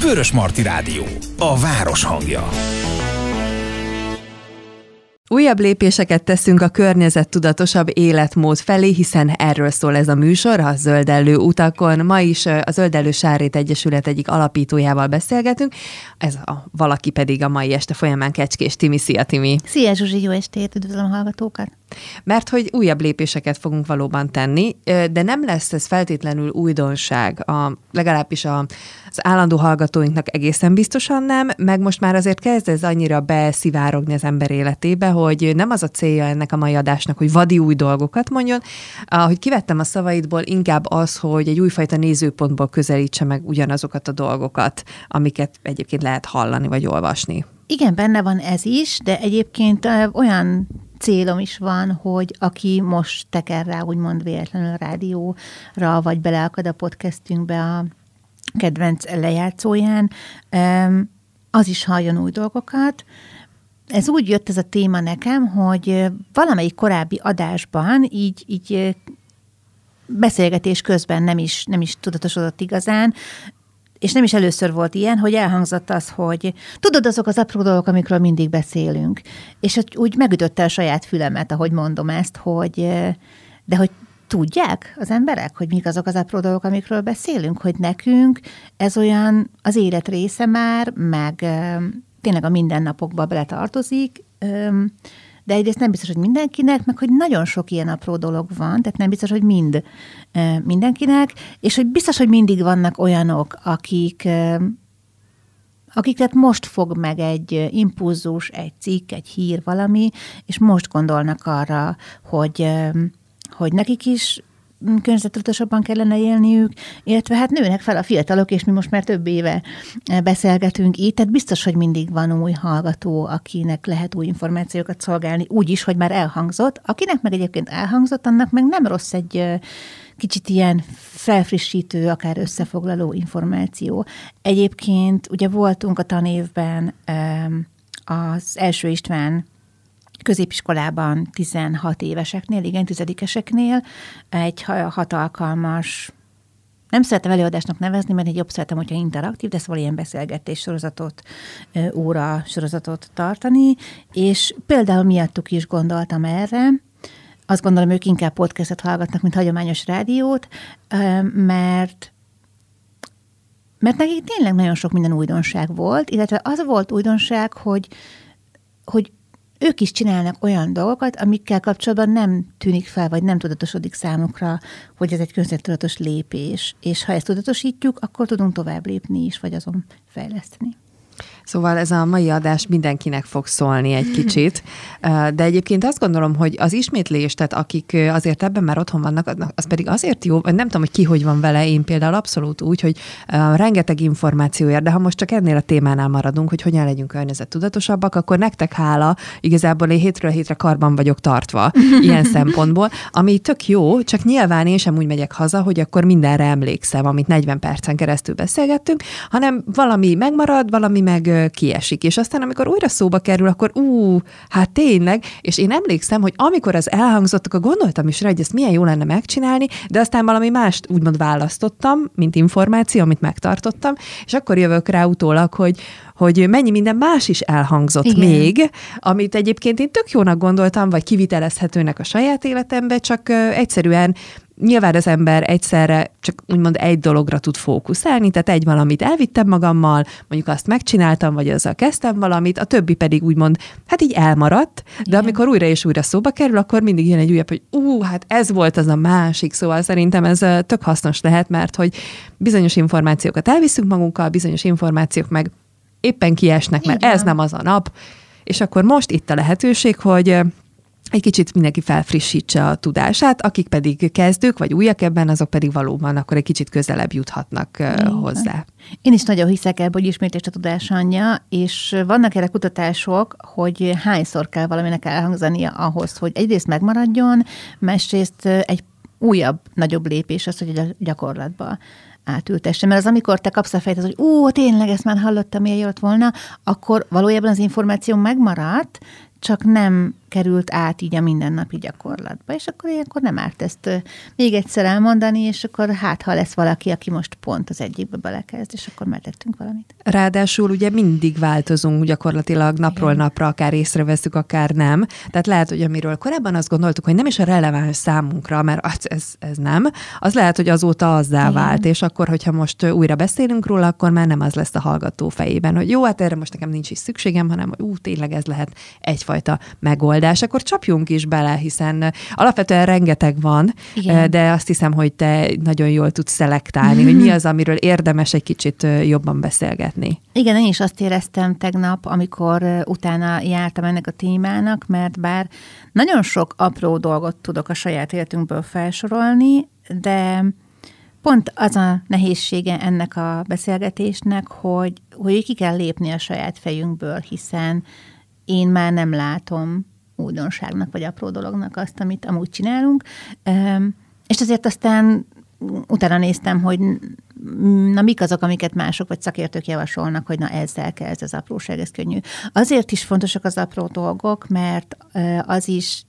Vörös Marti Rádió. A város hangja. Újabb lépéseket teszünk a környezet tudatosabb életmód felé, hiszen erről szól ez a műsor, a Zöldellő utakon. Ma is a Zöldellő Sárét Egyesület egyik alapítójával beszélgetünk, ez a valaki pedig a mai este folyamán Kecskés Timi. Szia Timi! Szia Zsuzsi, jó estét, üdvözlöm a hallgatókat! Mert hogy újabb lépéseket fogunk valóban tenni, de nem lesz ez feltétlenül újdonság, a, legalábbis a, az állandó hallgatóinknak egészen biztosan nem, meg most már azért kezd ez annyira beszivárogni az ember életébe, hogy nem az a célja ennek a mai adásnak, hogy vadi új dolgokat mondjon, ahogy kivettem a szavaidból, inkább az, hogy egy újfajta nézőpontból közelítse meg ugyanazokat a dolgokat, amiket egyébként lehet hallani vagy olvasni. Igen, benne van ez is, de egyébként olyan célom is van, hogy aki most teker rá, úgymond véletlenül a rádióra, vagy beleakad a podcastünkbe a kedvenc lejátszóján, az is halljon új dolgokat. Ez úgy jött ez a téma nekem, hogy valamelyik korábbi adásban így, így beszélgetés közben nem is, nem is tudatosodott igazán, és nem is először volt ilyen, hogy elhangzott az, hogy tudod azok az apró dolgok, amikről mindig beszélünk. És úgy megütötte a saját fülemet, ahogy mondom ezt, hogy de hogy tudják az emberek, hogy mik azok az apró dolgok, amikről beszélünk, hogy nekünk ez olyan az élet része már, meg tényleg a mindennapokba beletartozik, de egyrészt nem biztos, hogy mindenkinek, meg hogy nagyon sok ilyen apró dolog van, tehát nem biztos, hogy mind mindenkinek, és hogy biztos, hogy mindig vannak olyanok, akik akiket most fog meg egy impulzus, egy cikk, egy hír, valami, és most gondolnak arra, hogy, hogy nekik is környezettudatosabban kellene élniük, illetve hát nőnek fel a fiatalok, és mi most már több éve beszélgetünk itt, tehát biztos, hogy mindig van új hallgató, akinek lehet új információkat szolgálni, úgy is, hogy már elhangzott. Akinek meg egyébként elhangzott, annak meg nem rossz egy kicsit ilyen felfrissítő, akár összefoglaló információ. Egyébként ugye voltunk a tanévben az első István középiskolában 16 éveseknél, igen, tizedikeseknél egy hat alkalmas nem szeretem előadásnak nevezni, mert egy jobb szeretem, hogyha interaktív, de szóval ilyen beszélgetés sorozatot, óra sorozatot tartani, és például miattuk is gondoltam erre, azt gondolom, ők inkább podcastet hallgatnak, mint hagyományos rádiót, mert mert nekik tényleg nagyon sok minden újdonság volt, illetve az volt újdonság, hogy, hogy ők is csinálnak olyan dolgokat, amikkel kapcsolatban nem tűnik fel, vagy nem tudatosodik számukra, hogy ez egy közvettudatos lépés. És ha ezt tudatosítjuk, akkor tudunk tovább lépni is, vagy azon fejleszteni. Szóval ez a mai adás mindenkinek fog szólni egy kicsit, de egyébként azt gondolom, hogy az ismétlés, tehát akik azért ebben már otthon vannak, az pedig azért jó, nem tudom, hogy ki hogy van vele, én például abszolút úgy, hogy rengeteg információ ér, de ha most csak ennél a témánál maradunk, hogy hogyan legyünk tudatosabbak, akkor nektek hála, igazából én hétről hétre karban vagyok tartva ilyen szempontból, ami tök jó, csak nyilván én sem úgy megyek haza, hogy akkor mindenre emlékszem, amit 40 percen keresztül beszélgettünk, hanem valami megmarad, valami meg kiesik. És aztán, amikor újra szóba kerül, akkor ú, hát tényleg, és én emlékszem, hogy amikor az elhangzott, akkor gondoltam is rá, hogy ezt milyen jó lenne megcsinálni, de aztán valami mást úgymond választottam, mint információ, amit megtartottam, és akkor jövök rá utólag, hogy, hogy mennyi minden más is elhangzott Igen. még, amit egyébként én tök jónak gondoltam, vagy kivitelezhetőnek a saját életembe, csak egyszerűen nyilván az ember egyszerre csak úgymond egy dologra tud fókuszálni, tehát egy valamit elvittem magammal, mondjuk azt megcsináltam, vagy azzal kezdtem valamit, a többi pedig úgymond, hát így elmaradt, de Igen. amikor újra és újra szóba kerül, akkor mindig jön egy újabb, hogy ú, hát ez volt az a másik, szóval szerintem ez tök hasznos lehet, mert hogy bizonyos információkat elviszünk magunkkal, bizonyos információk meg éppen kiesnek, mert Igen. ez nem az a nap, és akkor most itt a lehetőség, hogy egy kicsit mindenki felfrissítse a tudását, akik pedig kezdők, vagy újak ebben, azok pedig valóban akkor egy kicsit közelebb juthatnak Igen. hozzá. Én is nagyon hiszek ebben, hogy ismétlés a tudás anyja, és vannak erre kutatások, hogy hányszor kell valaminek elhangzania ahhoz, hogy egyrészt megmaradjon, másrészt egy újabb, nagyobb lépés az, hogy a gyakorlatba átültesse. Mert az, amikor te kapsz a fejt, az, hogy ó, tényleg ezt már hallottam, miért jött volna, akkor valójában az információ megmaradt, csak nem került át így a mindennapi gyakorlatba, és akkor ilyenkor nem árt ezt még egyszer elmondani, és akkor hát, ha lesz valaki, aki most pont az egyikbe belekezd, és akkor megtettünk valamit. Ráadásul ugye mindig változunk gyakorlatilag napról Igen. napra, akár észreveszünk, akár nem. Tehát lehet, hogy amiről korábban azt gondoltuk, hogy nem is a releváns számunkra, mert az, ez, ez nem, az lehet, hogy azóta azzá Igen. vált, és akkor, hogyha most újra beszélünk róla, akkor már nem az lesz a hallgató fejében, hogy jó, hát erre most nekem nincs is szükségem, hanem hogy ú, tényleg ez lehet egyfajta megoldás, akkor csapjunk is bele, hiszen alapvetően rengeteg van, Igen. de azt hiszem, hogy te nagyon jól tudsz szelektálni, hogy mi az, amiről érdemes egy kicsit jobban beszélgetni. Igen, én is azt éreztem tegnap, amikor utána jártam ennek a témának, mert bár nagyon sok apró dolgot tudok a saját életünkből felsorolni, de pont az a nehézsége ennek a beszélgetésnek, hogy, hogy ki kell lépni a saját fejünkből, hiszen én már nem látom újdonságnak vagy apró dolognak azt, amit amúgy csinálunk. És azért aztán utána néztem, hogy na mik azok, amiket mások vagy szakértők javasolnak, hogy na ezzel kell, ez az apróság, ez könnyű. Azért is fontosak az apró dolgok, mert az is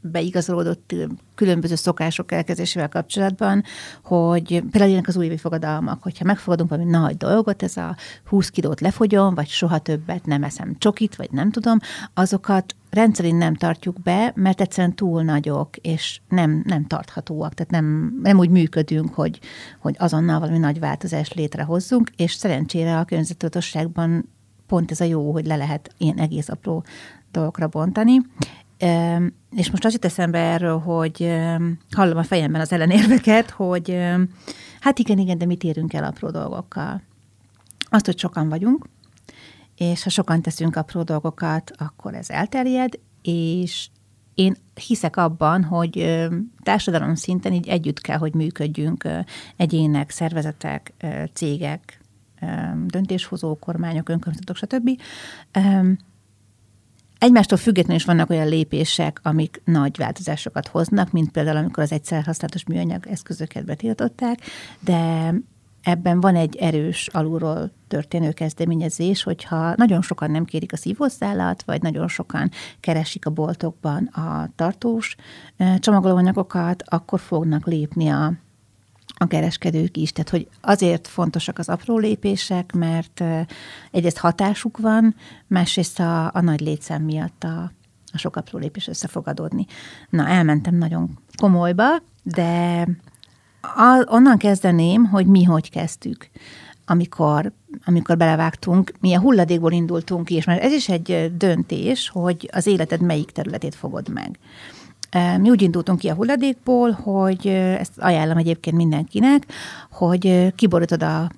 beigazolódott különböző szokások elkezdésével kapcsolatban, hogy például ilyenek az újévi fogadalmak, hogyha megfogadunk valami nagy dolgot, ez a 20 kilót lefogyom, vagy soha többet nem eszem csokit, vagy nem tudom, azokat rendszerint nem tartjuk be, mert egyszerűen túl nagyok, és nem, nem tarthatóak, tehát nem, nem úgy működünk, hogy, hogy azonnal valami nagy változást létrehozzunk, és szerencsére a környezettudatosságban pont ez a jó, hogy le lehet ilyen egész apró dolgokra bontani. És most az jut eszembe erről, hogy hallom a fejemben az ellenérveket, hogy hát igen, igen, de mit érünk el apró dolgokkal? Azt, hogy sokan vagyunk, és ha sokan teszünk apró dolgokat, akkor ez elterjed, és én hiszek abban, hogy társadalom szinten így együtt kell, hogy működjünk egyének, szervezetek, cégek, döntéshozó kormányok, önkormányzatok, stb. Egymástól függetlenül is vannak olyan lépések, amik nagy változásokat hoznak, mint például amikor az egyszer használatos műanyag eszközöket betiltották, de ebben van egy erős alulról történő kezdeményezés, hogyha nagyon sokan nem kérik a szívószálat, vagy nagyon sokan keresik a boltokban a tartós csomagolóanyagokat, akkor fognak lépni a a kereskedők is. Tehát, hogy azért fontosak az apró lépések, mert egyrészt hatásuk van, másrészt a, a nagy létszám miatt a, a sok apró lépés össze fog adódni. Na, elmentem nagyon komolyba, de a, onnan kezdeném, hogy mi hogy kezdtük amikor, amikor belevágtunk, mi a hulladékból indultunk ki, és már ez is egy döntés, hogy az életed melyik területét fogod meg. Mi úgy indultunk ki a hulladékból, hogy ezt ajánlom egyébként mindenkinek, hogy kiborítod a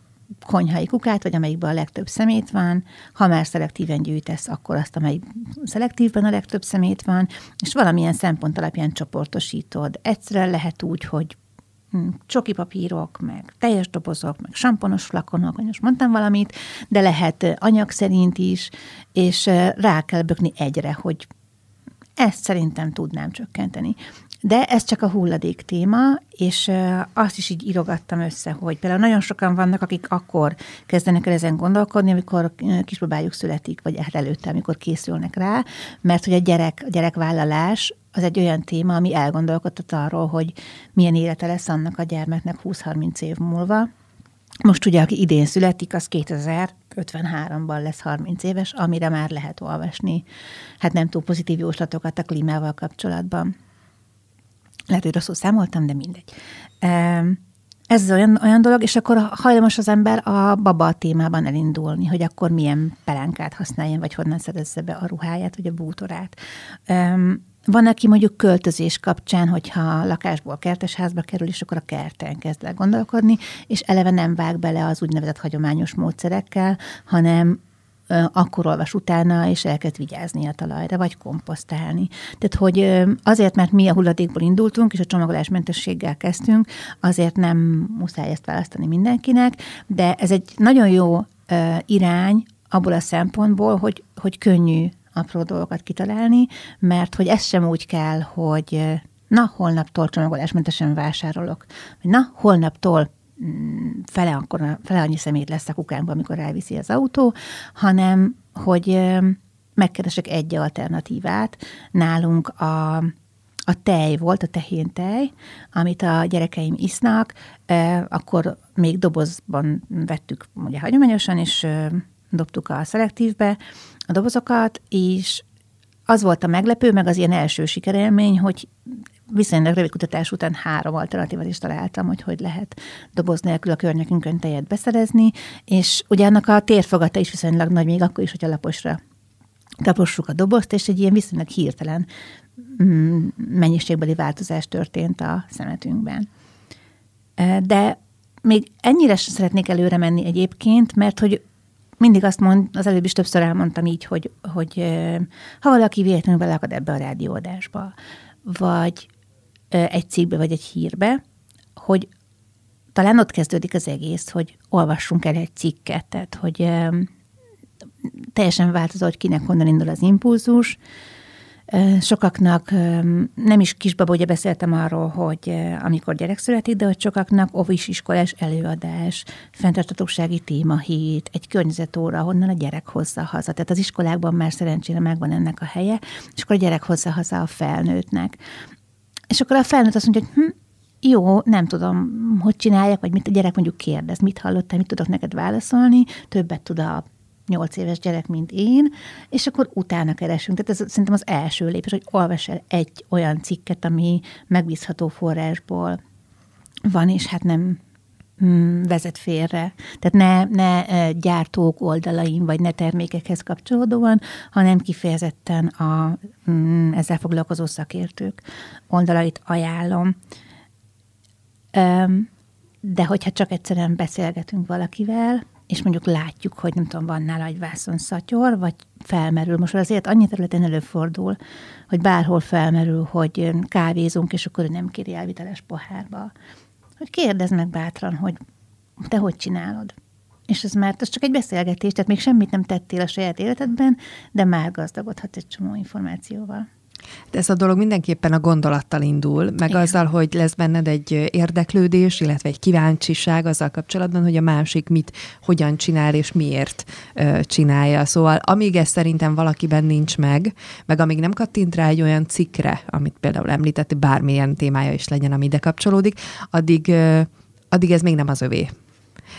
konyhai kukát, vagy amelyikben a legtöbb szemét van, ha már szelektíven gyűjtesz, akkor azt, amelyik szelektívben a legtöbb szemét van, és valamilyen szempont alapján csoportosítod. Egyszerűen lehet úgy, hogy hm, csoki papírok, meg teljes dobozok, meg samponos flakonok, most mondtam valamit, de lehet anyag szerint is, és rá kell bökni egyre, hogy ezt szerintem tudnám csökkenteni. De ez csak a hulladék téma, és azt is így írogattam össze, hogy például nagyon sokan vannak, akik akkor kezdenek el ezen gondolkodni, amikor kisbabájuk születik, vagy hát előtte, amikor készülnek rá, mert hogy a gyerek, a gyerekvállalás az egy olyan téma, ami elgondolkodtat arról, hogy milyen élete lesz annak a gyermeknek 20-30 év múlva, most ugye, aki idén születik, az 2053-ban lesz 30 éves, amire már lehet olvasni, hát nem túl pozitív jóslatokat a klímával kapcsolatban. Lehet, hogy rosszul számoltam, de mindegy. Ez olyan, olyan dolog, és akkor hajlamos az ember a baba témában elindulni, hogy akkor milyen pelánkát használjon, vagy honnan szerezze be a ruháját, vagy a bútorát. Van, aki mondjuk költözés kapcsán, hogyha lakásból kertesházba kerül, és akkor a kerten kezd el gondolkodni, és eleve nem vág bele az úgynevezett hagyományos módszerekkel, hanem akkor olvas utána, és elkezd vigyázni a talajra, vagy komposztálni. Tehát, hogy azért, mert mi a hulladékból indultunk, és a csomagolásmentességgel kezdtünk, azért nem muszáj ezt választani mindenkinek, de ez egy nagyon jó irány abból a szempontból, hogy, hogy könnyű apró dolgokat kitalálni, mert hogy ez sem úgy kell, hogy na, holnaptól csomagolásmentesen vásárolok, vagy na, holnaptól mm, fele, akkor, fele annyi szemét lesz a kukánkban, amikor elviszi az autó, hanem hogy megkeresek egy alternatívát. Nálunk a, a tej volt, a tehén tej, amit a gyerekeim isznak, akkor még dobozban vettük ugye hagyományosan, és dobtuk a szelektívbe a dobozokat, és az volt a meglepő, meg az ilyen első sikerélmény, hogy viszonylag rövid kutatás után három alternatívát is találtam, hogy hogy lehet doboz nélkül a környékünkön tejet beszerezni, és ugye annak a térfogata is viszonylag nagy, még akkor is, hogyha laposra tapossuk a dobozt, és egy ilyen viszonylag hirtelen mm, mennyiségbeli változás történt a szemetünkben. De még ennyire sem szeretnék előre menni egyébként, mert hogy mindig azt mond, az előbb is többször elmondtam így, hogy, hogy ha valaki véletlenül belakad ebbe a rádióadásba, vagy egy cikkbe, vagy egy hírbe, hogy talán ott kezdődik az egész, hogy olvassunk el egy cikket, tehát hogy teljesen változó, hogy kinek honnan indul az impulzus, Sokaknak, nem is kisbaba, ugye beszéltem arról, hogy amikor gyerek születik, de hogy sokaknak ovis iskolás előadás, fenntartatósági témahét, egy környezetóra, honnan a gyerek hozza haza. Tehát az iskolákban már szerencsére megvan ennek a helye, és akkor a gyerek hozza haza a felnőttnek. És akkor a felnőtt azt mondja, hogy hm, jó, nem tudom, hogy csinálják, vagy mit a gyerek mondjuk kérdez, mit hallottál, mit tudok neked válaszolni, többet tud a nyolc éves gyerek, mint én, és akkor utána keresünk. Tehát ez szerintem az első lépés, hogy olvas el egy olyan cikket, ami megbízható forrásból van, és hát nem mm, vezet félre. Tehát ne, ne gyártók oldalain, vagy ne termékekhez kapcsolódóan, hanem kifejezetten a mm, ezzel foglalkozó szakértők oldalait ajánlom. De hogyha csak egyszerűen beszélgetünk valakivel, és mondjuk látjuk, hogy nem tudom, van nála egy vászon szatyor, vagy felmerül. Most azért annyi területen előfordul, hogy bárhol felmerül, hogy kávézunk, és akkor ő nem kéri elviteles pohárba. Hogy kérdezd meg bátran, hogy te hogy csinálod? És ez már ez csak egy beszélgetés, tehát még semmit nem tettél a saját életedben, de már gazdagodhat egy csomó információval. De ez a dolog mindenképpen a gondolattal indul, meg Igen. azzal, hogy lesz benned egy érdeklődés, illetve egy kíváncsiság azzal kapcsolatban, hogy a másik mit, hogyan csinál és miért ö, csinálja. Szóval amíg ez szerintem valakiben nincs meg, meg amíg nem kattint rá egy olyan cikkre, amit például említett, bármilyen témája is legyen, ami ide kapcsolódik, addig, ö, addig ez még nem az övé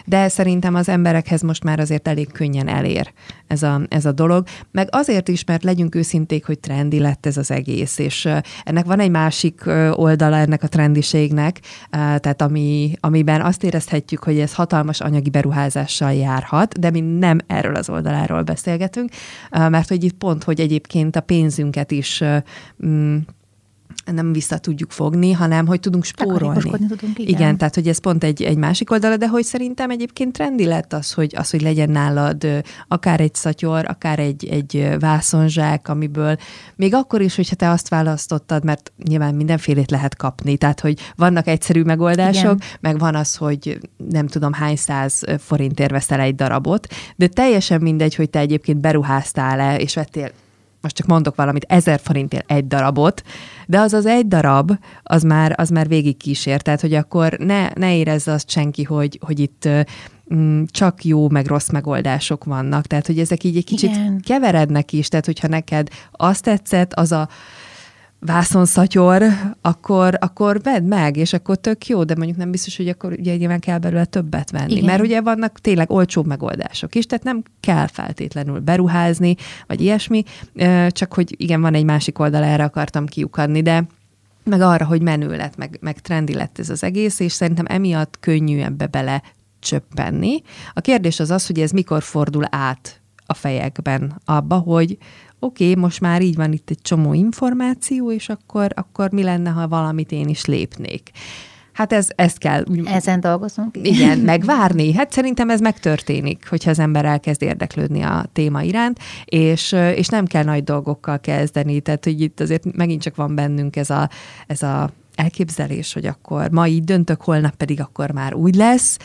de szerintem az emberekhez most már azért elég könnyen elér ez a, ez a dolog. Meg azért is, mert legyünk őszinték, hogy trendi lett ez az egész, és ennek van egy másik oldala ennek a trendiségnek, tehát ami, amiben azt érezhetjük, hogy ez hatalmas anyagi beruházással járhat, de mi nem erről az oldaláról beszélgetünk, mert hogy itt pont, hogy egyébként a pénzünket is mm, nem vissza tudjuk fogni, hanem hogy tudunk spórolni. Tudunk, igen. igen, tehát hogy ez pont egy, egy másik oldala, de hogy szerintem egyébként trendi lett az, hogy, az, hogy legyen nálad akár egy szatyor, akár egy, egy vászonzsák, amiből még akkor is, hogyha te azt választottad, mert nyilván mindenfélét lehet kapni, tehát hogy vannak egyszerű megoldások, igen. meg van az, hogy nem tudom hány száz forintért veszel egy darabot, de teljesen mindegy, hogy te egyébként beruháztál-e, és vettél most csak mondok valamit, ezer forintért egy darabot, de az az egy darab, az már, az már végig kísér, tehát hogy akkor ne, ne érezze azt senki, hogy, hogy itt mm, csak jó, meg rossz megoldások vannak, tehát hogy ezek így egy kicsit Igen. keverednek is, tehát hogyha neked azt tetszett, az a vászonszatyor, akkor, akkor vedd meg, és akkor tök jó, de mondjuk nem biztos, hogy akkor ugye nyilván kell belőle többet venni. Igen. Mert ugye vannak tényleg olcsó megoldások is, tehát nem kell feltétlenül beruházni, vagy ilyesmi, csak hogy igen, van egy másik oldal, erre akartam kiukadni, de meg arra, hogy menő lett, meg, meg trendi lett ez az egész, és szerintem emiatt könnyű ebbe bele csöppenni. A kérdés az az, hogy ez mikor fordul át a fejekben abba, hogy oké, okay, most már így van itt egy csomó információ, és akkor, akkor mi lenne, ha valamit én is lépnék. Hát ez, ezt kell. Ezen dolgozunk. Igen, megvárni. Hát szerintem ez megtörténik, hogyha az ember elkezd érdeklődni a téma iránt, és, és nem kell nagy dolgokkal kezdeni. Tehát, hogy itt azért megint csak van bennünk ez a, ez a elképzelés, hogy akkor ma így döntök, holnap pedig akkor már úgy lesz,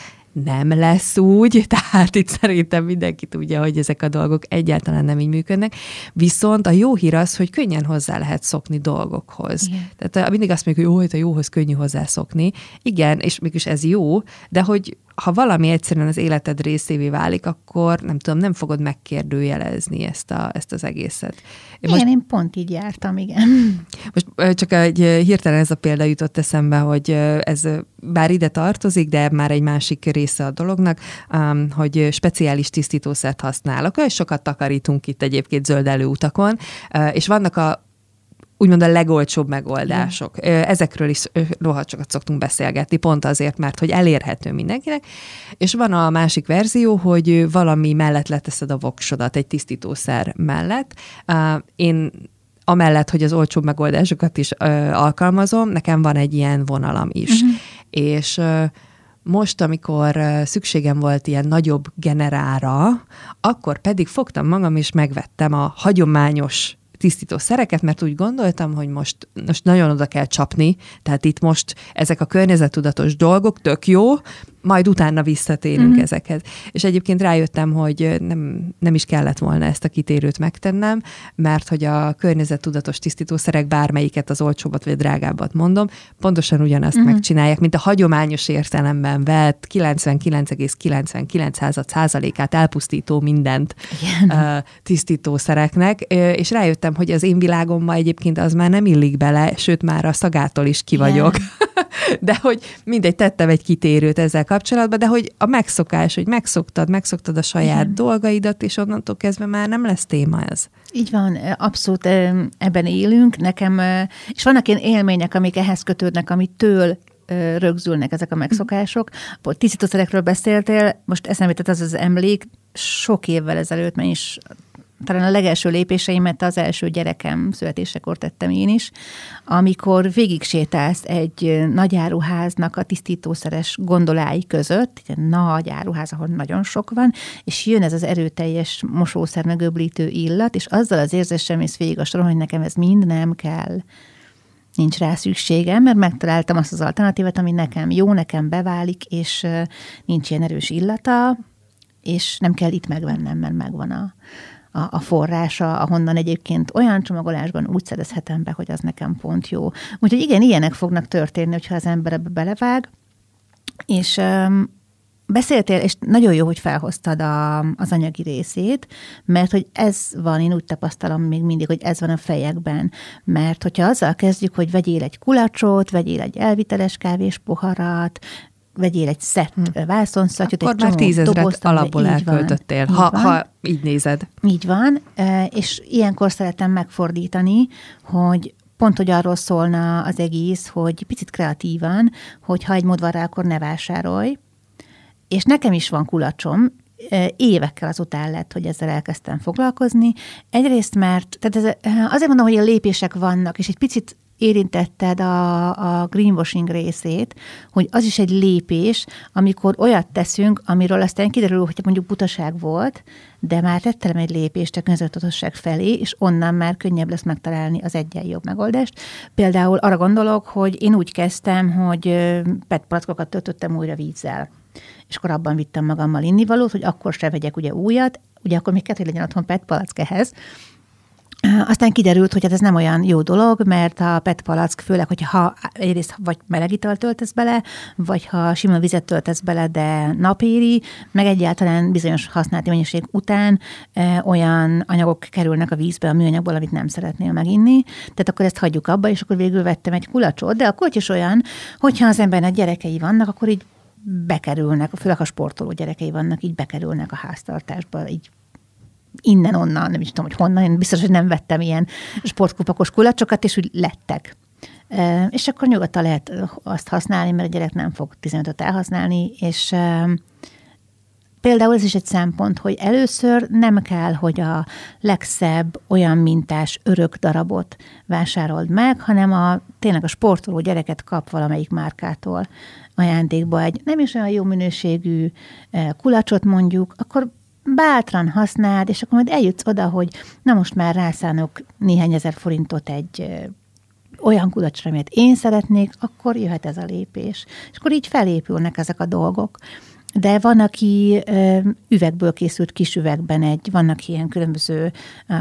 nem lesz úgy, tehát itt szerintem mindenki tudja, hogy ezek a dolgok egyáltalán nem így működnek. Viszont a jó hír az, hogy könnyen hozzá lehet szokni dolgokhoz. Igen. Tehát mindig azt mondjuk, hogy jó, hogy a jóhoz könnyű hozzászokni. Igen, és mégis ez jó, de hogy ha valami egyszerűen az életed részévé válik, akkor nem tudom, nem fogod megkérdőjelezni ezt, a, ezt az egészet. Én igen, most, én pont így jártam, igen. Most csak egy hirtelen ez a példa jutott eszembe, hogy ez bár ide tartozik, de már egy másik része a dolognak, hogy speciális tisztítószert használok. És sokat takarítunk itt egyébként zöld előutakon, és vannak a úgymond a legolcsóbb megoldások. Igen. Ezekről is rohadt sokat szoktunk beszélgetni, pont azért, mert hogy elérhető mindenkinek. És van a másik verzió, hogy valami mellett leteszed a voksodat, egy tisztítószer mellett. Én amellett, hogy az olcsóbb megoldásokat is alkalmazom, nekem van egy ilyen vonalam is. Uh-huh. És most, amikor szükségem volt ilyen nagyobb generára, akkor pedig fogtam magam és megvettem a hagyományos tisztító szereket, mert úgy gondoltam, hogy most, most nagyon oda kell csapni, tehát itt most ezek a környezetudatos dolgok tök jó, majd utána visszatérünk uh-huh. ezekhez. És egyébként rájöttem, hogy nem, nem is kellett volna ezt a kitérőt megtennem, mert hogy a környezettudatos tisztítószerek bármelyiket az olcsóbbat vagy a drágábbat mondom, pontosan ugyanazt uh-huh. megcsinálják, mint a hagyományos értelemben vett 99,99 százalékát elpusztító mindent Igen. tisztítószereknek, és rájöttem, hogy az én világomban egyébként az már nem illik bele, sőt már a szagától is ki vagyok. de hogy mindegy, tettem egy kitérőt ezzel kapcsolatban, de hogy a megszokás, hogy megszoktad, megszoktad a saját Igen. dolgaidat, és onnantól kezdve már nem lesz téma ez. Így van, abszolút ebben élünk. Nekem, és vannak ilyen élmények, amik ehhez kötődnek, amitől rögzülnek ezek a megszokások. Tisztítószerekről beszéltél, most eszembe az az emlék, sok évvel ezelőtt, mert is talán a legelső lépéseimet az első gyerekem születésekor tettem én is, amikor végig sétálsz egy nagy áruháznak a tisztítószeres gondolái között, egy nagy áruház, ahol nagyon sok van, és jön ez az erőteljes mosószer megöblítő illat, és azzal az érzéssel mész végig a soron, hogy nekem ez mind nem kell. Nincs rá szükségem, mert megtaláltam azt az alternatívát, ami nekem jó, nekem beválik, és nincs ilyen erős illata, és nem kell itt megvennem, mert megvan a, a, a forrása, ahonnan egyébként olyan csomagolásban úgy szerezhetem be, hogy az nekem pont jó. Úgyhogy igen, ilyenek fognak történni, hogyha az ember ebbe belevág, és um, Beszéltél, és nagyon jó, hogy felhoztad a, az anyagi részét, mert hogy ez van, én úgy tapasztalom még mindig, hogy ez van a fejekben. Mert hogyha azzal kezdjük, hogy vegyél egy kulacsot, vegyél egy elviteles kávés poharat, vegyél egy szett hm. vászonszatyot, Akkor egy már tízezret alapból elköltöttél, van, ha, ha így nézed. Így van, és ilyenkor szeretem megfordítani, hogy pont, hogy arról szólna az egész, hogy picit kreatívan, hogy ha egy modvarra, akkor ne vásárolj, és nekem is van kulacsom, évekkel azután lett, hogy ezzel elkezdtem foglalkozni. Egyrészt, mert tehát ez, azért mondom, hogy a lépések vannak, és egy picit érintetted a, a greenwashing részét, hogy az is egy lépés, amikor olyat teszünk, amiről aztán kiderül, hogy mondjuk butaság volt, de már tettem egy lépést a közöttudatosság felé, és onnan már könnyebb lesz megtalálni az egyen jobb megoldást. Például arra gondolok, hogy én úgy kezdtem, hogy PET töltöttem újra vízzel és akkor abban vittem magammal innivalót, hogy akkor se vegyek ugye újat, ugye akkor még kell, hogy legyen otthon PET ehhez, aztán kiderült, hogy hát ez nem olyan jó dolog, mert a PET palack, főleg, hogyha egyrészt vagy meleg italt töltesz bele, vagy ha sima vizet töltesz bele, de napéri, meg egyáltalán bizonyos használati mennyiség után e, olyan anyagok kerülnek a vízbe a műanyagból, amit nem szeretnél meginni. Tehát akkor ezt hagyjuk abba, és akkor végül vettem egy kulacsot, de akkor is olyan, hogyha az embernek gyerekei vannak, akkor így bekerülnek, főleg a sportoló gyerekei vannak, így bekerülnek a háztartásba, így innen-onnan, nem is tudom, hogy honnan, én biztos, hogy nem vettem ilyen sportkupakos kulacsokat, és úgy lettek. És akkor nyugodtan lehet azt használni, mert a gyerek nem fog 15-öt elhasználni, és például ez is egy szempont, hogy először nem kell, hogy a legszebb olyan mintás örök darabot vásárold meg, hanem a, tényleg a sportoló gyereket kap valamelyik márkától ajándékba egy nem is olyan jó minőségű kulacsot mondjuk, akkor bátran használd, és akkor majd eljutsz oda, hogy na most már rászánok néhány ezer forintot egy olyan kulacsra, amit én szeretnék, akkor jöhet ez a lépés. És akkor így felépülnek ezek a dolgok. De van, aki üvegből készült kis üvegben egy, vannak ilyen különböző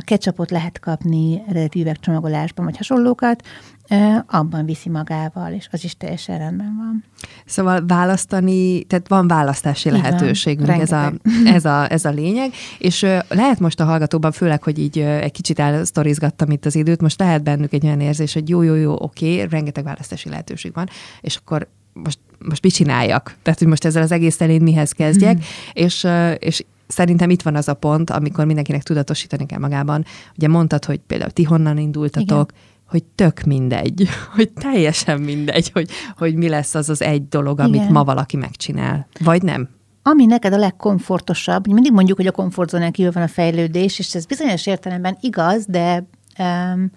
ketchupot lehet kapni eredeti üvegcsomagolásban, vagy hasonlókat, abban viszi magával, és az is teljesen rendben van. Szóval választani, tehát van választási Igen, lehetőségünk, ez a, ez, a, ez a lényeg, és lehet most a hallgatóban, főleg, hogy így egy kicsit elsztorizgattam itt az időt, most lehet bennük egy olyan érzés, hogy jó, jó, jó, oké, rengeteg választási lehetőség van, és akkor most, most mit csináljak? Tehát, hogy most ezzel az egész elén mihez kezdjek, mm. és, és szerintem itt van az a pont, amikor mindenkinek tudatosítani kell magában. Ugye mondtad, hogy például ti honnan indultatok, Igen. hogy tök mindegy, hogy teljesen mindegy, hogy, hogy mi lesz az az egy dolog, amit Igen. ma valaki megcsinál. Vagy nem? Ami neked a legkomfortosabb, mindig mondjuk, hogy a komfortzónán kívül van a fejlődés, és ez bizonyos értelemben igaz, de um,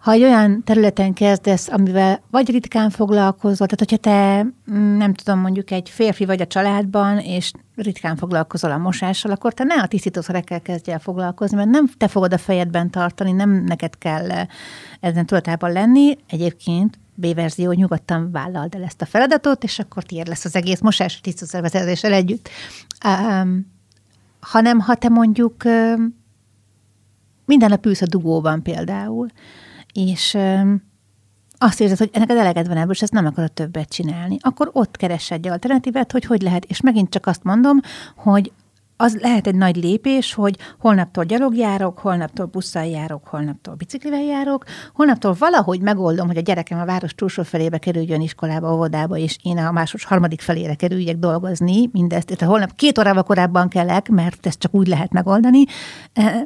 ha egy olyan területen kezdesz, amivel vagy ritkán foglalkozol, tehát hogyha te, mm, nem tudom, mondjuk egy férfi vagy a családban, és ritkán foglalkozol a mosással, akkor te ne a tisztítószerekkel kezdj el foglalkozni, mert nem te fogod a fejedben tartani, nem neked kell eh, ezen tudatában lenni. Egyébként B verzió, nyugodtan vállald el ezt a feladatot, és akkor tiéd lesz az egész mosás tisztítószervezetéssel együtt. Um, hanem ha te mondjuk um, minden nap ülsz a dugóban például, és azt érzed, hogy ennek az eleged van ebből, és ezt nem akarod többet csinálni, akkor ott keres egy alternatívát, hogy hogy lehet. És megint csak azt mondom, hogy az lehet egy nagy lépés, hogy holnaptól gyalogjárok, holnaptól busszal járok, holnaptól biciklivel járok, holnaptól valahogy megoldom, hogy a gyerekem a város túlsó felébe kerüljön iskolába, óvodába, és én a másos harmadik felére kerüljek dolgozni, mindezt. Tehát holnap két órával korábban kellek, mert ezt csak úgy lehet megoldani.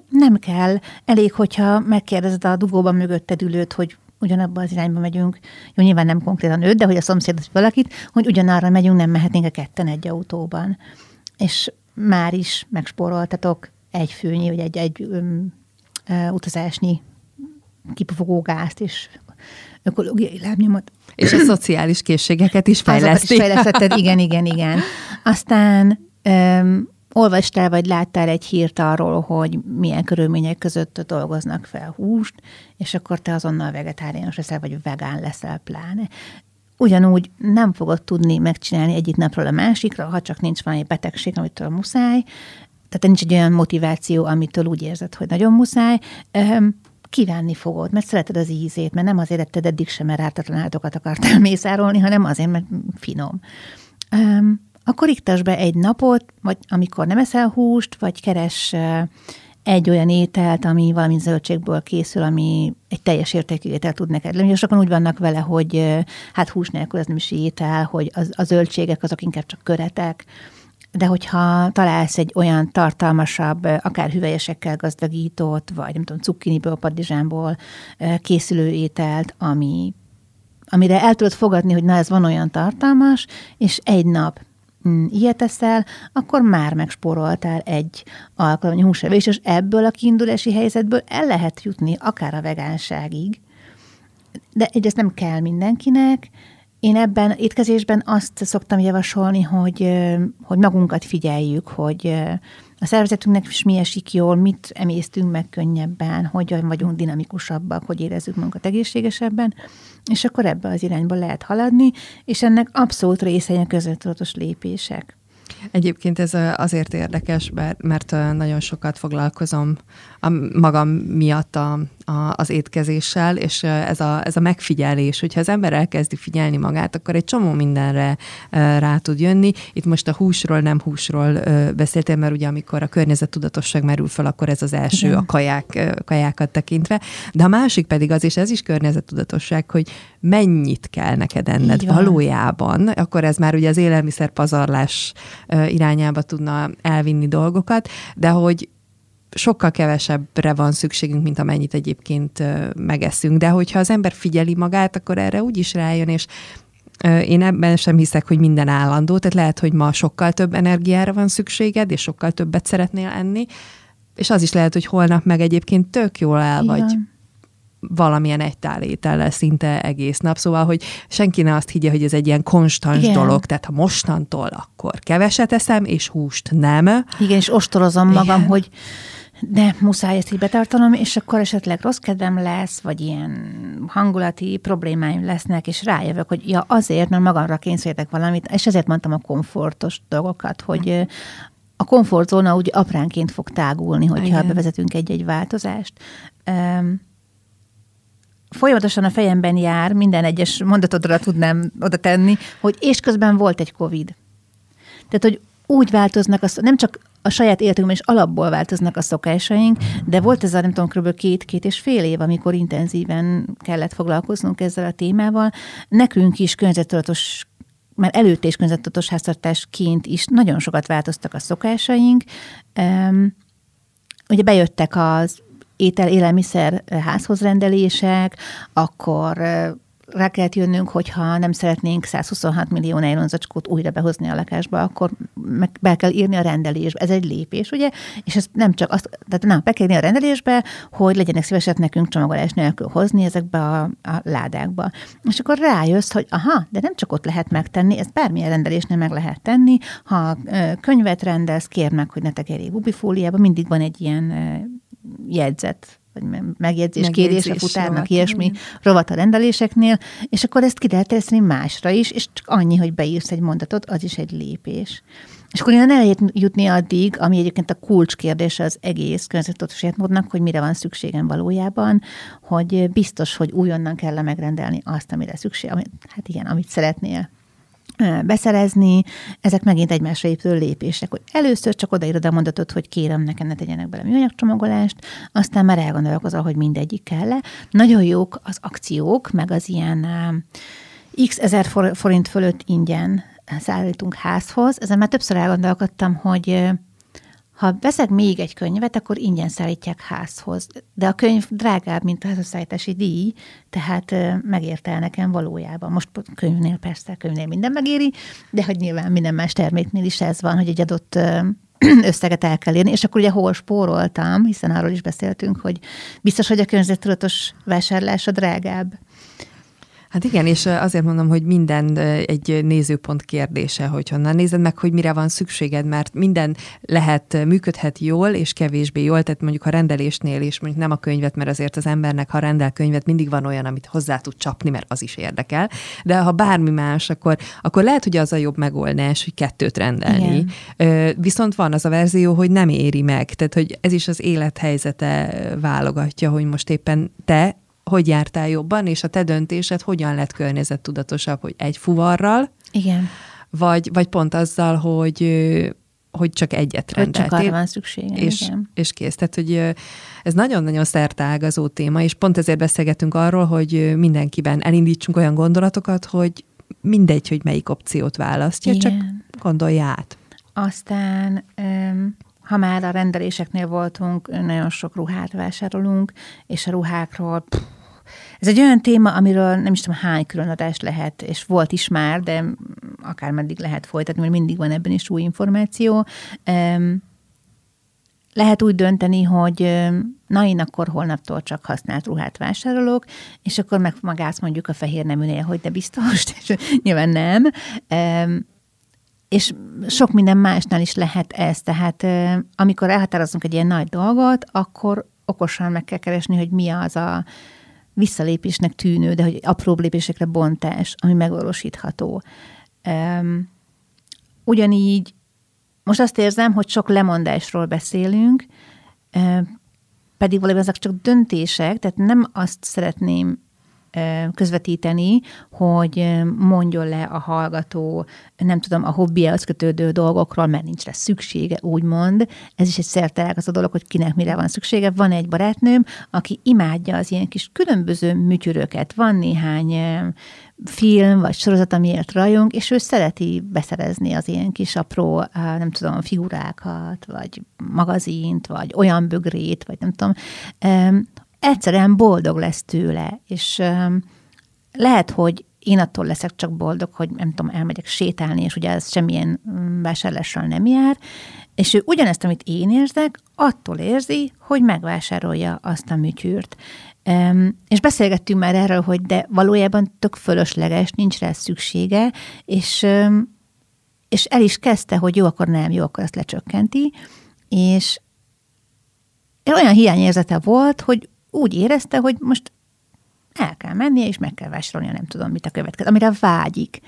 Nem kell. Elég, hogyha megkérdezed a dugóban mögötted ülőt, hogy ugyanabba az irányba megyünk, jó, nyilván nem konkrétan őt, de hogy a szomszédot valakit, hogy ugyanarra megyünk, nem mehetnénk a ketten egy autóban. És már is megspóroltatok egy főnyi, vagy egy, egy um, uh, utazásnyi kipufogó gázt és ökológiai lábnyomot. És a szociális készségeket is fejleszti. is fejlesztetted, igen, igen, igen. Aztán um, olvastál, vagy láttál egy hírt arról, hogy milyen körülmények között dolgoznak fel húst, és akkor te azonnal vegetáriánus leszel, vagy vegán leszel pláne ugyanúgy nem fogod tudni megcsinálni egyik napról a másikra, ha csak nincs valami betegség, amitől muszáj, tehát nincs egy olyan motiváció, amitől úgy érzed, hogy nagyon muszáj, kívánni fogod, mert szereted az ízét, mert nem azért etted eddig sem, mert ártatlan állatokat akartál mészárolni, hanem azért, mert finom. akkor iktas be egy napot, vagy amikor nem eszel húst, vagy keres egy olyan ételt, ami valami zöldségből készül, ami egy teljes értékű étel tud neked lenni. Sokan úgy vannak vele, hogy hát hús nélkül ez nem is étel, hogy az, a zöldségek azok inkább csak köretek, de hogyha találsz egy olyan tartalmasabb, akár hüvelyesekkel gazdagított, vagy nem tudom, cukkiniből, padizsánból készülő ételt, ami, amire el tudod fogadni, hogy na ez van olyan tartalmas, és egy nap ilyet eszel, akkor már megspóroltál egy alkalomnyi húsevés, és ebből a kiindulási helyzetből el lehet jutni akár a vegánságig. De egyrészt nem kell mindenkinek, én ebben étkezésben azt szoktam javasolni, hogy, hogy magunkat figyeljük, hogy a szervezetünknek is mi esik jól, mit emésztünk meg könnyebben, hogyan vagyunk dinamikusabbak, hogy érezzük magunkat egészségesebben, és akkor ebbe az irányba lehet haladni, és ennek abszolút részei a közötudatos lépések. Egyébként ez azért érdekes, mert nagyon sokat foglalkozom a magam miatt a, a, az étkezéssel, és ez a, ez a megfigyelés, hogyha az ember elkezdi figyelni magát, akkor egy csomó mindenre rá tud jönni. Itt most a húsról, nem húsról beszéltél, mert ugye amikor a környezettudatosság merül fel, akkor ez az első Igen. a kaják, kajákat tekintve. De a másik pedig az, és ez is környezettudatosság, hogy mennyit kell neked enned valójában, akkor ez már ugye az élelmiszer pazarlás irányába tudna elvinni dolgokat, de hogy sokkal kevesebbre van szükségünk, mint amennyit egyébként megeszünk. De hogyha az ember figyeli magát, akkor erre úgy is rájön, és én ebben sem hiszek, hogy minden állandó, tehát lehet, hogy ma sokkal több energiára van szükséged, és sokkal többet szeretnél enni, és az is lehet, hogy holnap meg egyébként tök jól el Igen. vagy valamilyen egy tálétellel szinte egész nap. Szóval, hogy senki ne azt higgye, hogy ez egy ilyen konstans Igen. dolog, tehát ha mostantól, akkor keveset eszem, és húst nem. Igen, és ostorozom magam, Igen. hogy de muszáj ezt így betartanom, és akkor esetleg rossz kedvem lesz, vagy ilyen hangulati problémáim lesznek, és rájövök, hogy ja, azért, mert magamra kényszerítek valamit, és ezért mondtam a komfortos dolgokat, hogy a komfortzóna úgy apránként fog tágulni, hogyha Igen. bevezetünk egy-egy változást. Um, folyamatosan a fejemben jár, minden egyes mondatodra tudnám oda tenni, hogy és közben volt egy COVID. Tehát, hogy úgy változnak, az, nem csak a saját életünkben is alapból változnak a szokásaink, de volt ez a nem tudom, kb. két-két és fél év, amikor intenzíven kellett foglalkoznunk ezzel a témával. Nekünk is környezettudatos már előtt és környezettudatos háztartásként is nagyon sokat változtak a szokásaink. Um, ugye bejöttek az étel, élelmiszer házhoz rendelések, akkor rá kellett jönnünk, hogyha nem szeretnénk 126 millió nejlonzacskót újra behozni a lakásba, akkor meg be kell írni a rendelésbe. Ez egy lépés, ugye? És ez nem csak azt, tehát nem, be kell írni a rendelésbe, hogy legyenek szívesek nekünk csomagolás nélkül hozni ezekbe a, a ládákba. És akkor rájössz, hogy aha, de nem csak ott lehet megtenni, ezt bármilyen rendelésnél meg lehet tenni. Ha könyvet rendelsz, kér meg, hogy ne tekerjék gubifóliába, mindig van egy ilyen jegyzet vagy megjegyzés, kérés a futárnak, ilyesmi igen. rovat a rendeléseknél, és akkor ezt ki lehet terjeszteni másra is, és csak annyi, hogy beírsz egy mondatot, az is egy lépés. És akkor innen el jutni addig, ami egyébként a kulcskérdése az egész környezetudatos életmódnak, hogy mire van szükségem valójában, hogy biztos, hogy újonnan kell megrendelni azt, amire szükség, amit, hát igen, amit szeretnél beszerezni, ezek megint egymásra épülő lépések, hogy először csak odaírod a mondatot, hogy kérem, nekem ne tegyenek bele műanyagcsomagolást, aztán már elgondolkozol, hogy mindegyik kell -e. Nagyon jók az akciók, meg az ilyen x ezer forint fölött ingyen szállítunk házhoz. Ezen már többször elgondolkodtam, hogy ha veszek még egy könyvet, akkor ingyen szállítják házhoz. De a könyv drágább, mint a házasszállítási díj, tehát megérte el nekem valójában. Most könyvnél persze, könyvnél minden megéri, de hogy nyilván minden más terméknél is ez van, hogy egy adott összeget el kell érni, és akkor ugye hol spóroltam, hiszen arról is beszéltünk, hogy biztos, hogy a környezettudatos vásárlás a drágább. Hát igen, és azért mondom, hogy minden egy nézőpont kérdése, hogy honnan nézed meg, hogy mire van szükséged, mert minden lehet, működhet jól és kevésbé jól, tehát mondjuk a rendelésnél is, mondjuk nem a könyvet, mert azért az embernek, ha rendel könyvet, mindig van olyan, amit hozzá tud csapni, mert az is érdekel, de ha bármi más, akkor, akkor lehet, hogy az a jobb megoldás, hogy kettőt rendelni. Igen. Viszont van az a verzió, hogy nem éri meg, tehát hogy ez is az élethelyzete válogatja, hogy most éppen te hogy jártál jobban, és a te döntésed hogyan lett környezettudatosabb, hogy egy fuvarral, Igen. Vagy, vagy pont azzal, hogy hogy csak egyet rendeltél. Hogy csak arra van szüksége, és, igen. és kész. Tehát, hogy ez nagyon-nagyon szertágazó téma, és pont ezért beszélgetünk arról, hogy mindenkiben elindítsunk olyan gondolatokat, hogy mindegy, hogy melyik opciót választja, igen. csak gondolj át. Aztán ha már a rendeléseknél voltunk, nagyon sok ruhát vásárolunk, és a ruhákról pff, ez egy olyan téma, amiről nem is tudom hány különadás lehet, és volt is már, de akár meddig lehet folytatni, mert mindig van ebben is új információ. Lehet úgy dönteni, hogy na én akkor holnaptól csak használt ruhát vásárolok, és akkor megmagász mondjuk a fehér neműnél, hogy de biztos, és nyilván nem és sok minden másnál is lehet ez. Tehát amikor elhatározunk egy ilyen nagy dolgot, akkor okosan meg kell keresni, hogy mi az a visszalépésnek tűnő, de hogy apró lépésekre bontás, ami megvalósítható. Ugyanígy most azt érzem, hogy sok lemondásról beszélünk, pedig valójában ezek csak döntések, tehát nem azt szeretném közvetíteni, hogy mondjon le a hallgató, nem tudom, a hobbiához kötődő dolgokról, mert nincs rá szüksége, úgymond. Ez is egy szertelek az a dolog, hogy kinek mire van szüksége. Van egy barátnőm, aki imádja az ilyen kis különböző műtyüröket. Van néhány film vagy sorozat, amiért rajong, és ő szereti beszerezni az ilyen kis apró, nem tudom, figurákat, vagy magazint, vagy olyan bögrét, vagy nem tudom, egyszerűen boldog lesz tőle, és lehet, hogy én attól leszek csak boldog, hogy nem tudom, elmegyek sétálni, és ugye ez semmilyen mm, vásárlással nem jár, és ő ugyanezt, amit én érzek, attól érzi, hogy megvásárolja azt a műtyűrt. Um, és beszélgettünk már erről, hogy de valójában tök fölösleges, nincs rá szüksége, és, um, és el is kezdte, hogy jó, akkor nem, jó, akkor ezt lecsökkenti, és olyan hiányérzete volt, hogy úgy érezte, hogy most el kell mennie, és meg kell vásárolnia, nem tudom, mit a következő, amire vágyik.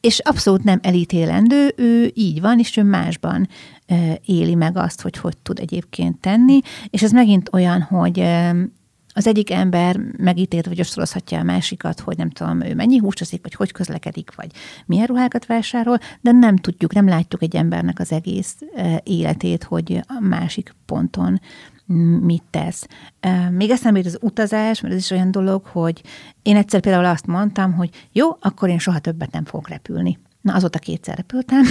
És abszolút nem elítélendő, ő így van, és ő másban éli meg azt, hogy hogy tud egyébként tenni, és ez megint olyan, hogy az egyik ember megítélt, vagy osztorozhatja a másikat, hogy nem tudom, ő mennyi húst vagy hogy közlekedik, vagy milyen ruhákat vásárol, de nem tudjuk, nem látjuk egy embernek az egész életét, hogy a másik ponton mit tesz. Még eszembe jut az utazás, mert ez is olyan dolog, hogy én egyszer például azt mondtam, hogy jó, akkor én soha többet nem fogok repülni. Na, azóta kétszer repültem.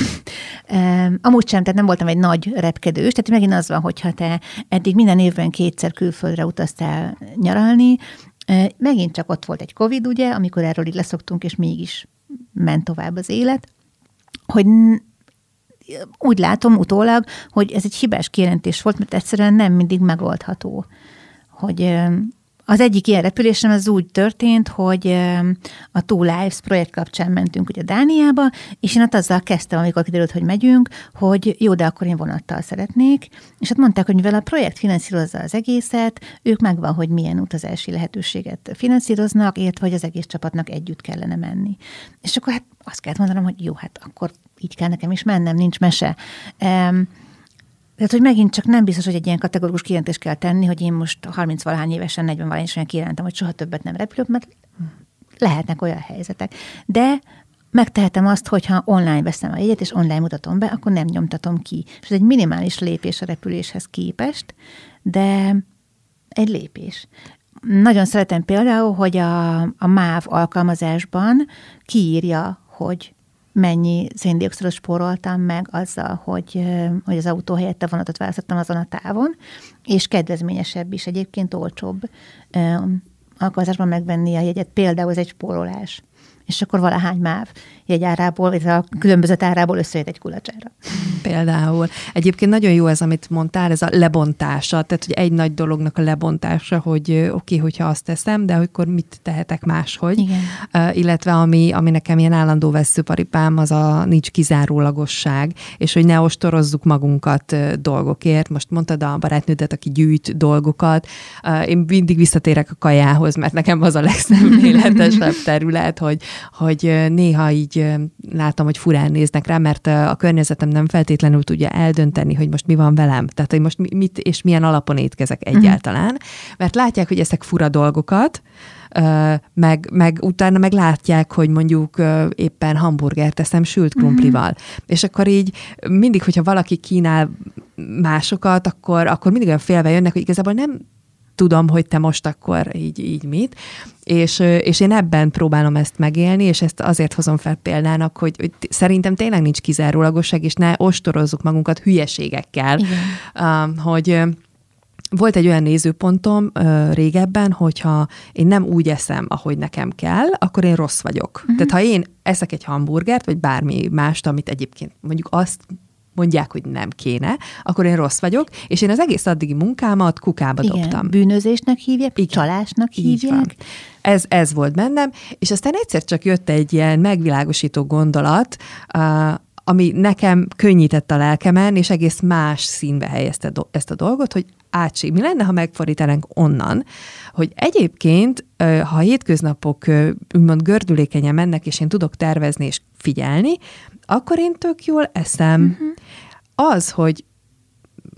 Amúgy sem, tehát nem voltam egy nagy repkedős, tehát megint az van, hogyha te eddig minden évben kétszer külföldre utaztál nyaralni, megint csak ott volt egy Covid, ugye, amikor erről így leszoktunk, és mégis ment tovább az élet, hogy úgy látom utólag, hogy ez egy hibás kijelentés volt, mert egyszerűen nem mindig megoldható. Hogy az egyik ilyen repülésem az úgy történt, hogy a Two Lives projekt kapcsán mentünk ugye Dániába, és én ott azzal kezdtem, amikor kiderült, hogy megyünk, hogy jó, de akkor én vonattal szeretnék, és ott mondták, hogy mivel a projekt finanszírozza az egészet, ők megvan, hogy milyen utazási lehetőséget finanszíroznak, illetve hogy az egész csapatnak együtt kellene menni. És akkor hát azt kellett mondanom, hogy jó, hát akkor így kell nekem is mennem, nincs mese. Um, tehát, hogy megint csak nem biztos, hogy egy ilyen kategórikus kijelentést kell tenni, hogy én most 30 valahány évesen, 40 valahány évesen kijelentem, hogy soha többet nem repülök, mert lehetnek olyan helyzetek. De megtehetem azt, hogyha online veszem a jegyet, és online mutatom be, akkor nem nyomtatom ki. És ez egy minimális lépés a repüléshez képest, de egy lépés. Nagyon szeretem például, hogy a, a MÁV alkalmazásban kiírja, hogy mennyi széndiokszidot spóroltam meg azzal, hogy, hogy az autó helyett a vonatot választottam azon a távon, és kedvezményesebb is, egyébként olcsóbb alkalmazásban megvenni a jegyet. Például ez egy spórolás és akkor valahány máv jegyárából, vagy a különböző árából összejött egy kulacsára. Például. Egyébként nagyon jó ez, amit mondtál, ez a lebontása, tehát hogy egy nagy dolognak a lebontása, hogy oké, okay, hogyha azt teszem, de akkor mit tehetek máshogy. Igen. Uh, illetve ami, ami nekem ilyen állandó veszőparipám, az a nincs kizárólagosság, és hogy ne ostorozzuk magunkat uh, dolgokért. Most mondtad a barátnődet, aki gyűjt dolgokat. Uh, én mindig visszatérek a kajához, mert nekem az a legszemléletesebb terület, hogy, hogy néha így látom, hogy furán néznek rá, mert a környezetem nem feltétlenül tudja eldönteni, hogy most mi van velem. Tehát, hogy most mit és milyen alapon étkezek mhm. egyáltalán. Mert látják, hogy ezek fura dolgokat, meg, meg utána meg látják, hogy mondjuk éppen hamburgert teszem sült mhm. krumplival. Mm. És akkor így mindig, hogyha valaki kínál másokat, akkor, akkor mindig olyan félve jönnek, hogy igazából nem tudom, hogy te most akkor így, így mit. És, és én ebben próbálom ezt megélni, és ezt azért hozom fel példának, hogy, hogy szerintem tényleg nincs kizárólagosság, és ne ostorozzuk magunkat hülyeségekkel, Igen. hogy volt egy olyan nézőpontom uh, régebben, hogyha én nem úgy eszem, ahogy nekem kell, akkor én rossz vagyok. Uh-huh. Tehát ha én eszek egy hamburgert, vagy bármi mást, amit egyébként mondjuk azt mondják, hogy nem kéne, akkor én rossz vagyok, és én az egész addigi munkámat kukába Igen, dobtam. bűnözésnek hívják, Igen. csalásnak hívják. Ez, ez volt bennem, és aztán egyszer csak jött egy ilyen megvilágosító gondolat, ami nekem könnyített a lelkemen, és egész más színbe helyezte do- ezt a dolgot, hogy átség, mi lenne, ha megfordítanánk onnan, hogy egyébként, ha a hétköznapok úgymond gördülékenyen mennek, és én tudok tervezni és figyelni, akkor én tök jól eszem. Uh-huh. Az, hogy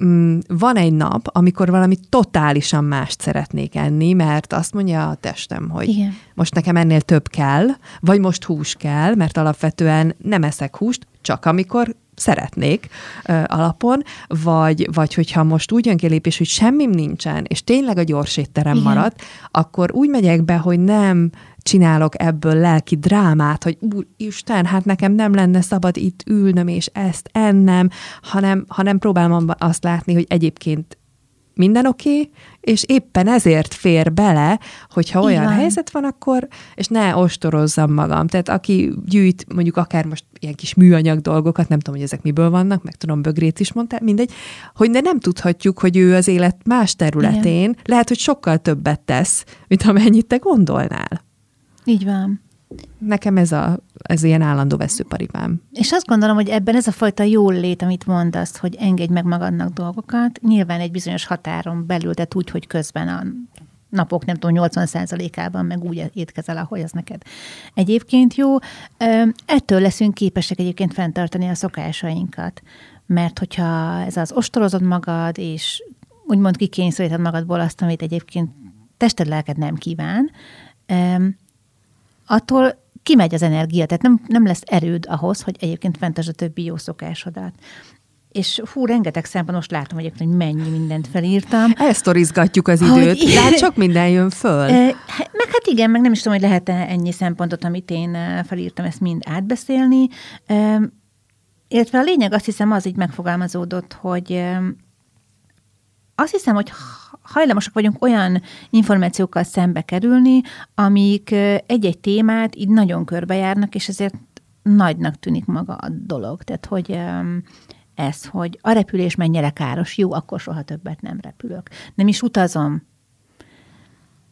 mm, van egy nap, amikor valami totálisan mást szeretnék enni, mert azt mondja a testem, hogy Igen. most nekem ennél több kell, vagy most hús kell, mert alapvetően nem eszek húst, csak amikor szeretnék ö, alapon, vagy, vagy hogyha most úgy jön ki lépés, hogy semmim nincsen, és tényleg a gyors étterem marad, akkor úgy megyek be, hogy nem csinálok ebből lelki drámát, hogy Isten, hát nekem nem lenne szabad itt ülnöm és ezt ennem, hanem, hanem próbálom azt látni, hogy egyébként minden oké, okay, és éppen ezért fér bele, hogyha olyan Igen. helyzet van, akkor, és ne ostorozzam magam. Tehát aki gyűjt mondjuk akár most ilyen kis műanyag dolgokat, nem tudom, hogy ezek miből vannak, meg tudom, bögrét is mondtál, mindegy, hogy ne nem tudhatjuk, hogy ő az élet más területén Igen. lehet, hogy sokkal többet tesz, mint amennyit te gondolnál. Így van. nekem ez, a, ez ilyen állandó veszőparipám. És azt gondolom, hogy ebben ez a fajta jól lét, amit mondasz, hogy engedj meg magadnak dolgokat, nyilván egy bizonyos határon belül, de úgy, hogy közben a napok, nem tudom, 80%-ában meg úgy étkezel, ahogy az neked egyébként jó. Ettől leszünk képesek egyébként fenntartani a szokásainkat. Mert hogyha ez az ostorozod magad, és úgymond kikényszeríted magadból azt, amit egyébként tested, lelked nem kíván, attól kimegy az energia, tehát nem, nem lesz erőd ahhoz, hogy egyébként fentasd a többi jó szokásodat és hú, rengeteg szemben most látom egyébként, hogy mennyi mindent felírtam. Elsztorizgatjuk az időt, hogy, hát sok minden jön föl. Meg hát igen, meg nem is tudom, hogy lehet-e ennyi szempontot, amit én felírtam, ezt mind átbeszélni. Illetve a lényeg azt hiszem az így megfogalmazódott, hogy azt hiszem, hogy hajlamosak vagyunk olyan információkkal szembe kerülni, amik egy-egy témát így nagyon körbejárnak, és ezért nagynak tűnik maga a dolog. Tehát, hogy ez, hogy a repülés mennyire káros, jó, akkor soha többet nem repülök. Nem is utazom.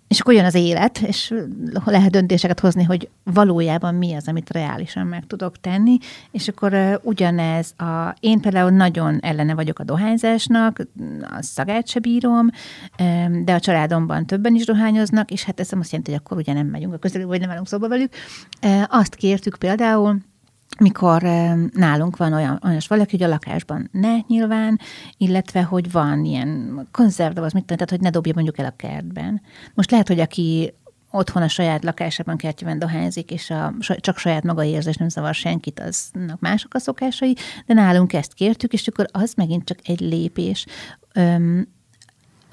És akkor jön az élet, és lehet döntéseket hozni, hogy valójában mi az, amit reálisan meg tudok tenni, és akkor ugyanez a... Én például nagyon ellene vagyok a dohányzásnak, a szagát se bírom, de a családomban többen is dohányoznak, és hát ez azt jelenti, hogy akkor ugye nem megyünk a közelükbe, vagy nem állunk szóba velük. Azt kértük például, mikor nálunk van olyan, olyan valaki, hogy a lakásban ne nyilván, illetve hogy van ilyen konzervdoboz, mit tudom, tehát hogy ne dobja mondjuk el a kertben. Most lehet, hogy aki otthon a saját lakásában kertjében dohányzik, és a, csak saját maga érzés nem zavar senkit, aznak mások a szokásai, de nálunk ezt kértük, és akkor az megint csak egy lépés. Öm,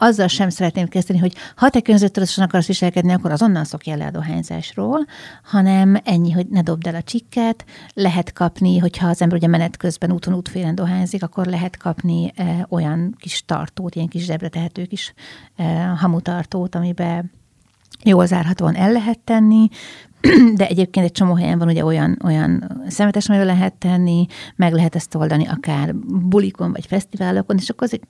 azzal sem szeretném kezdeni, hogy ha te környezettudatosan akarsz viselkedni, akkor azonnal szokjál le a dohányzásról, hanem ennyi, hogy ne dobd el a csikket, lehet kapni, hogyha az ember ugye menet közben úton útfélen dohányzik, akkor lehet kapni e, olyan kis tartót, ilyen kis zsebre tehető kis e, hamutartót, amiben jól zárhatóan el lehet tenni, de egyébként egy csomó helyen van ugye olyan, olyan szemetes, amivel lehet tenni, meg lehet ezt oldani akár bulikon vagy fesztiválokon, és akkor az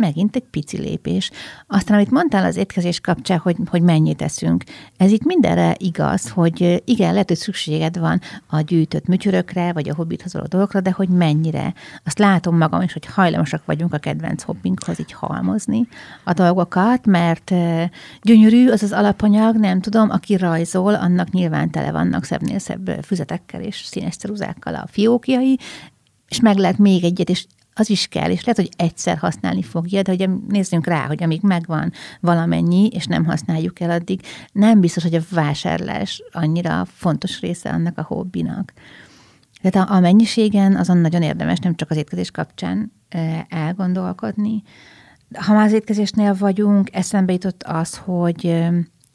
megint egy pici lépés. Aztán, amit mondtál az étkezés kapcsán, hogy, hogy mennyit eszünk, ez itt mindenre igaz, hogy igen, lehet, hogy szükséged van a gyűjtött műtyörökre, vagy a hobbithoz való dolgokra, de hogy mennyire. Azt látom magam is, hogy hajlamosak vagyunk a kedvenc hobbinkhoz így halmozni a dolgokat, mert gyönyörű az az alapanyag, nem tudom, aki rajzol, annak nyilván tele vannak szebbnél szebb füzetekkel és színes ceruzákkal a fiókjai, és meg lehet még egyet, és az is kell, és lehet, hogy egyszer használni fogja, de ugye nézzünk rá, hogy amíg megvan valamennyi, és nem használjuk el addig, nem biztos, hogy a vásárlás annyira fontos része annak a hobbinak. Tehát a, a mennyiségen azon nagyon érdemes nem csak az étkezés kapcsán elgondolkodni. Ha már az étkezésnél vagyunk, eszembe jutott az, hogy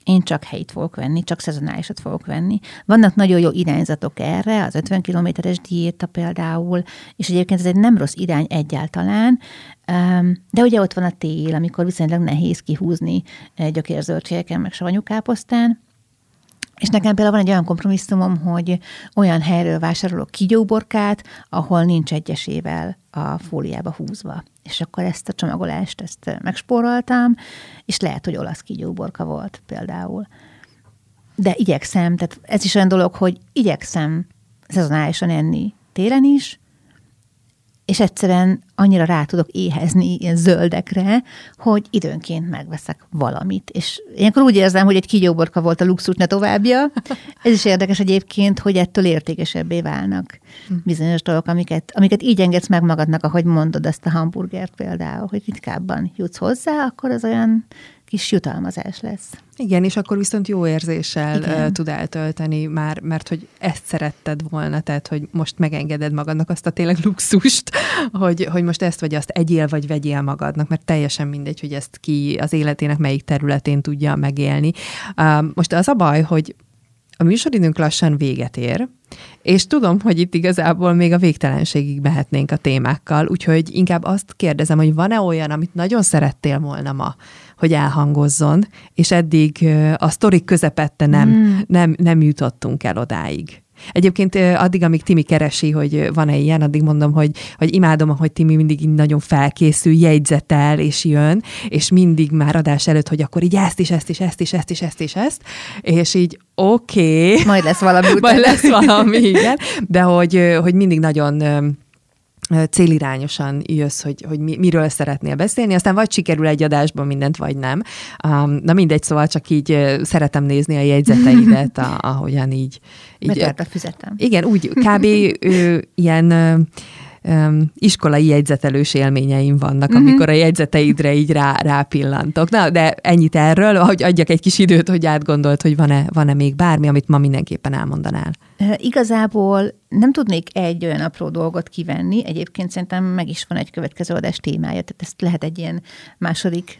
én csak helyit fogok venni, csak szezonálisat fogok venni. Vannak nagyon jó irányzatok erre, az 50 kilométeres diéta például, és egyébként ez egy nem rossz irány egyáltalán, de ugye ott van a tél, amikor viszonylag nehéz kihúzni gyökérzöldségeken, meg savanyú káposztán, és nekem például van egy olyan kompromisszumom, hogy olyan helyről vásárolok kigyóborkát, ahol nincs egyesével a fóliába húzva. És akkor ezt a csomagolást, ezt megspóroltam, és lehet, hogy olasz kigyóborka volt például. De igyekszem, tehát ez is olyan dolog, hogy igyekszem szezonálisan enni télen is, és egyszerűen annyira rá tudok éhezni ilyen zöldekre, hogy időnként megveszek valamit. És ilyenkor úgy érzem, hogy egy kígyóborka volt a luxus, ne továbbja. Ez is érdekes egyébként, hogy ettől értékesebbé válnak bizonyos dolgok, amiket, amiket így engedsz meg magadnak, ahogy mondod ezt a hamburgert például, hogy ritkábban jutsz hozzá, akkor az olyan kis jutalmazás lesz. Igen, és akkor viszont jó érzéssel Igen. tud eltölteni már, mert hogy ezt szeretted volna, tehát hogy most megengeded magadnak azt a tényleg luxust, hogy, hogy most ezt vagy azt egyél vagy vegyél magadnak, mert teljesen mindegy, hogy ezt ki az életének melyik területén tudja megélni. Most az a baj, hogy a műsoridőnk lassan véget ér, és tudom, hogy itt igazából még a végtelenségig mehetnénk a témákkal, úgyhogy inkább azt kérdezem, hogy van-e olyan, amit nagyon szerettél volna ma, hogy elhangozzon, és eddig a sztorik közepette nem, mm. nem, nem jutottunk el odáig. Egyébként addig, amíg Timi keresi, hogy van-e ilyen, addig mondom, hogy, hogy imádom, hogy Timi mindig nagyon felkészül, jegyzetel, és jön, és mindig már adás előtt, hogy akkor így ezt is, ezt is, ezt is, ezt is, ezt is, ezt, és így oké. Okay. Majd lesz valami után. Majd lesz valami, igen. De hogy, hogy mindig nagyon célirányosan jössz, hogy, hogy mi, miről szeretnél beszélni, aztán vagy sikerül egy adásban mindent, vagy nem. Um, na mindegy, szóval csak így szeretem nézni a jegyzeteidet, a, ahogyan így. így a füzetem. Igen, úgy kb. ő, ilyen um, iskolai jegyzetelős élményeim vannak, mm-hmm. amikor a jegyzeteidre így rá, rápillantok. Na, de ennyit erről, hogy adjak egy kis időt, hogy átgondolt, hogy van-e, van-e még bármi, amit ma mindenképpen elmondanál. Igazából nem tudnék egy olyan apró dolgot kivenni, egyébként szerintem meg is van egy következő adás témája, tehát ezt lehet egy ilyen második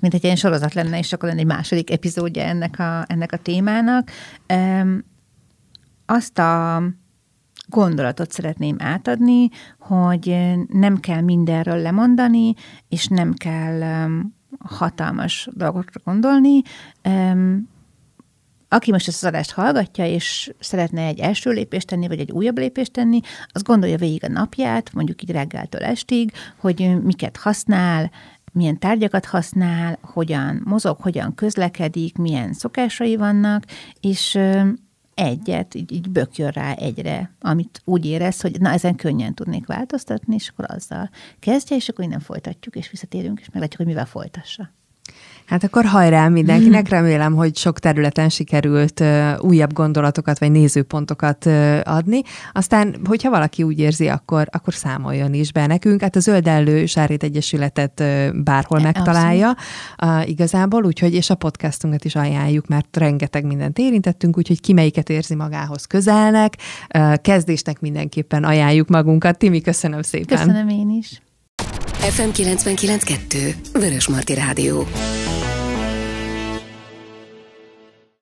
mint egy ilyen sorozat lenne, és akkor lenne egy második epizódja ennek a, ennek a témának. Azt a gondolatot szeretném átadni, hogy nem kell mindenről lemondani, és nem kell hatalmas dolgokra gondolni. Aki most ezt az adást hallgatja, és szeretne egy első lépést tenni, vagy egy újabb lépést tenni, az gondolja végig a napját, mondjuk így reggeltől estig, hogy miket használ, milyen tárgyakat használ, hogyan mozog, hogyan közlekedik, milyen szokásai vannak, és egyet, így, így bökjön rá egyre, amit úgy érez, hogy na ezen könnyen tudnék változtatni, és akkor azzal kezdje, és akkor innen folytatjuk, és visszatérünk, és meglátjuk, hogy mivel folytassa. Hát akkor hajrá mindenkinek, remélem, hogy sok területen sikerült uh, újabb gondolatokat vagy nézőpontokat uh, adni. Aztán, hogyha valaki úgy érzi, akkor, akkor számoljon is be nekünk. Hát a Zöldellő Sárét Egyesületet uh, bárhol e, megtalálja uh, igazából, úgyhogy és a podcastunkat is ajánljuk, mert rengeteg mindent érintettünk, úgyhogy ki melyiket érzi magához közelnek. Uh, kezdésnek mindenképpen ajánljuk magunkat. Timi, köszönöm szépen. Köszönöm én is. FM 99.2 Vörösmarty Rádió.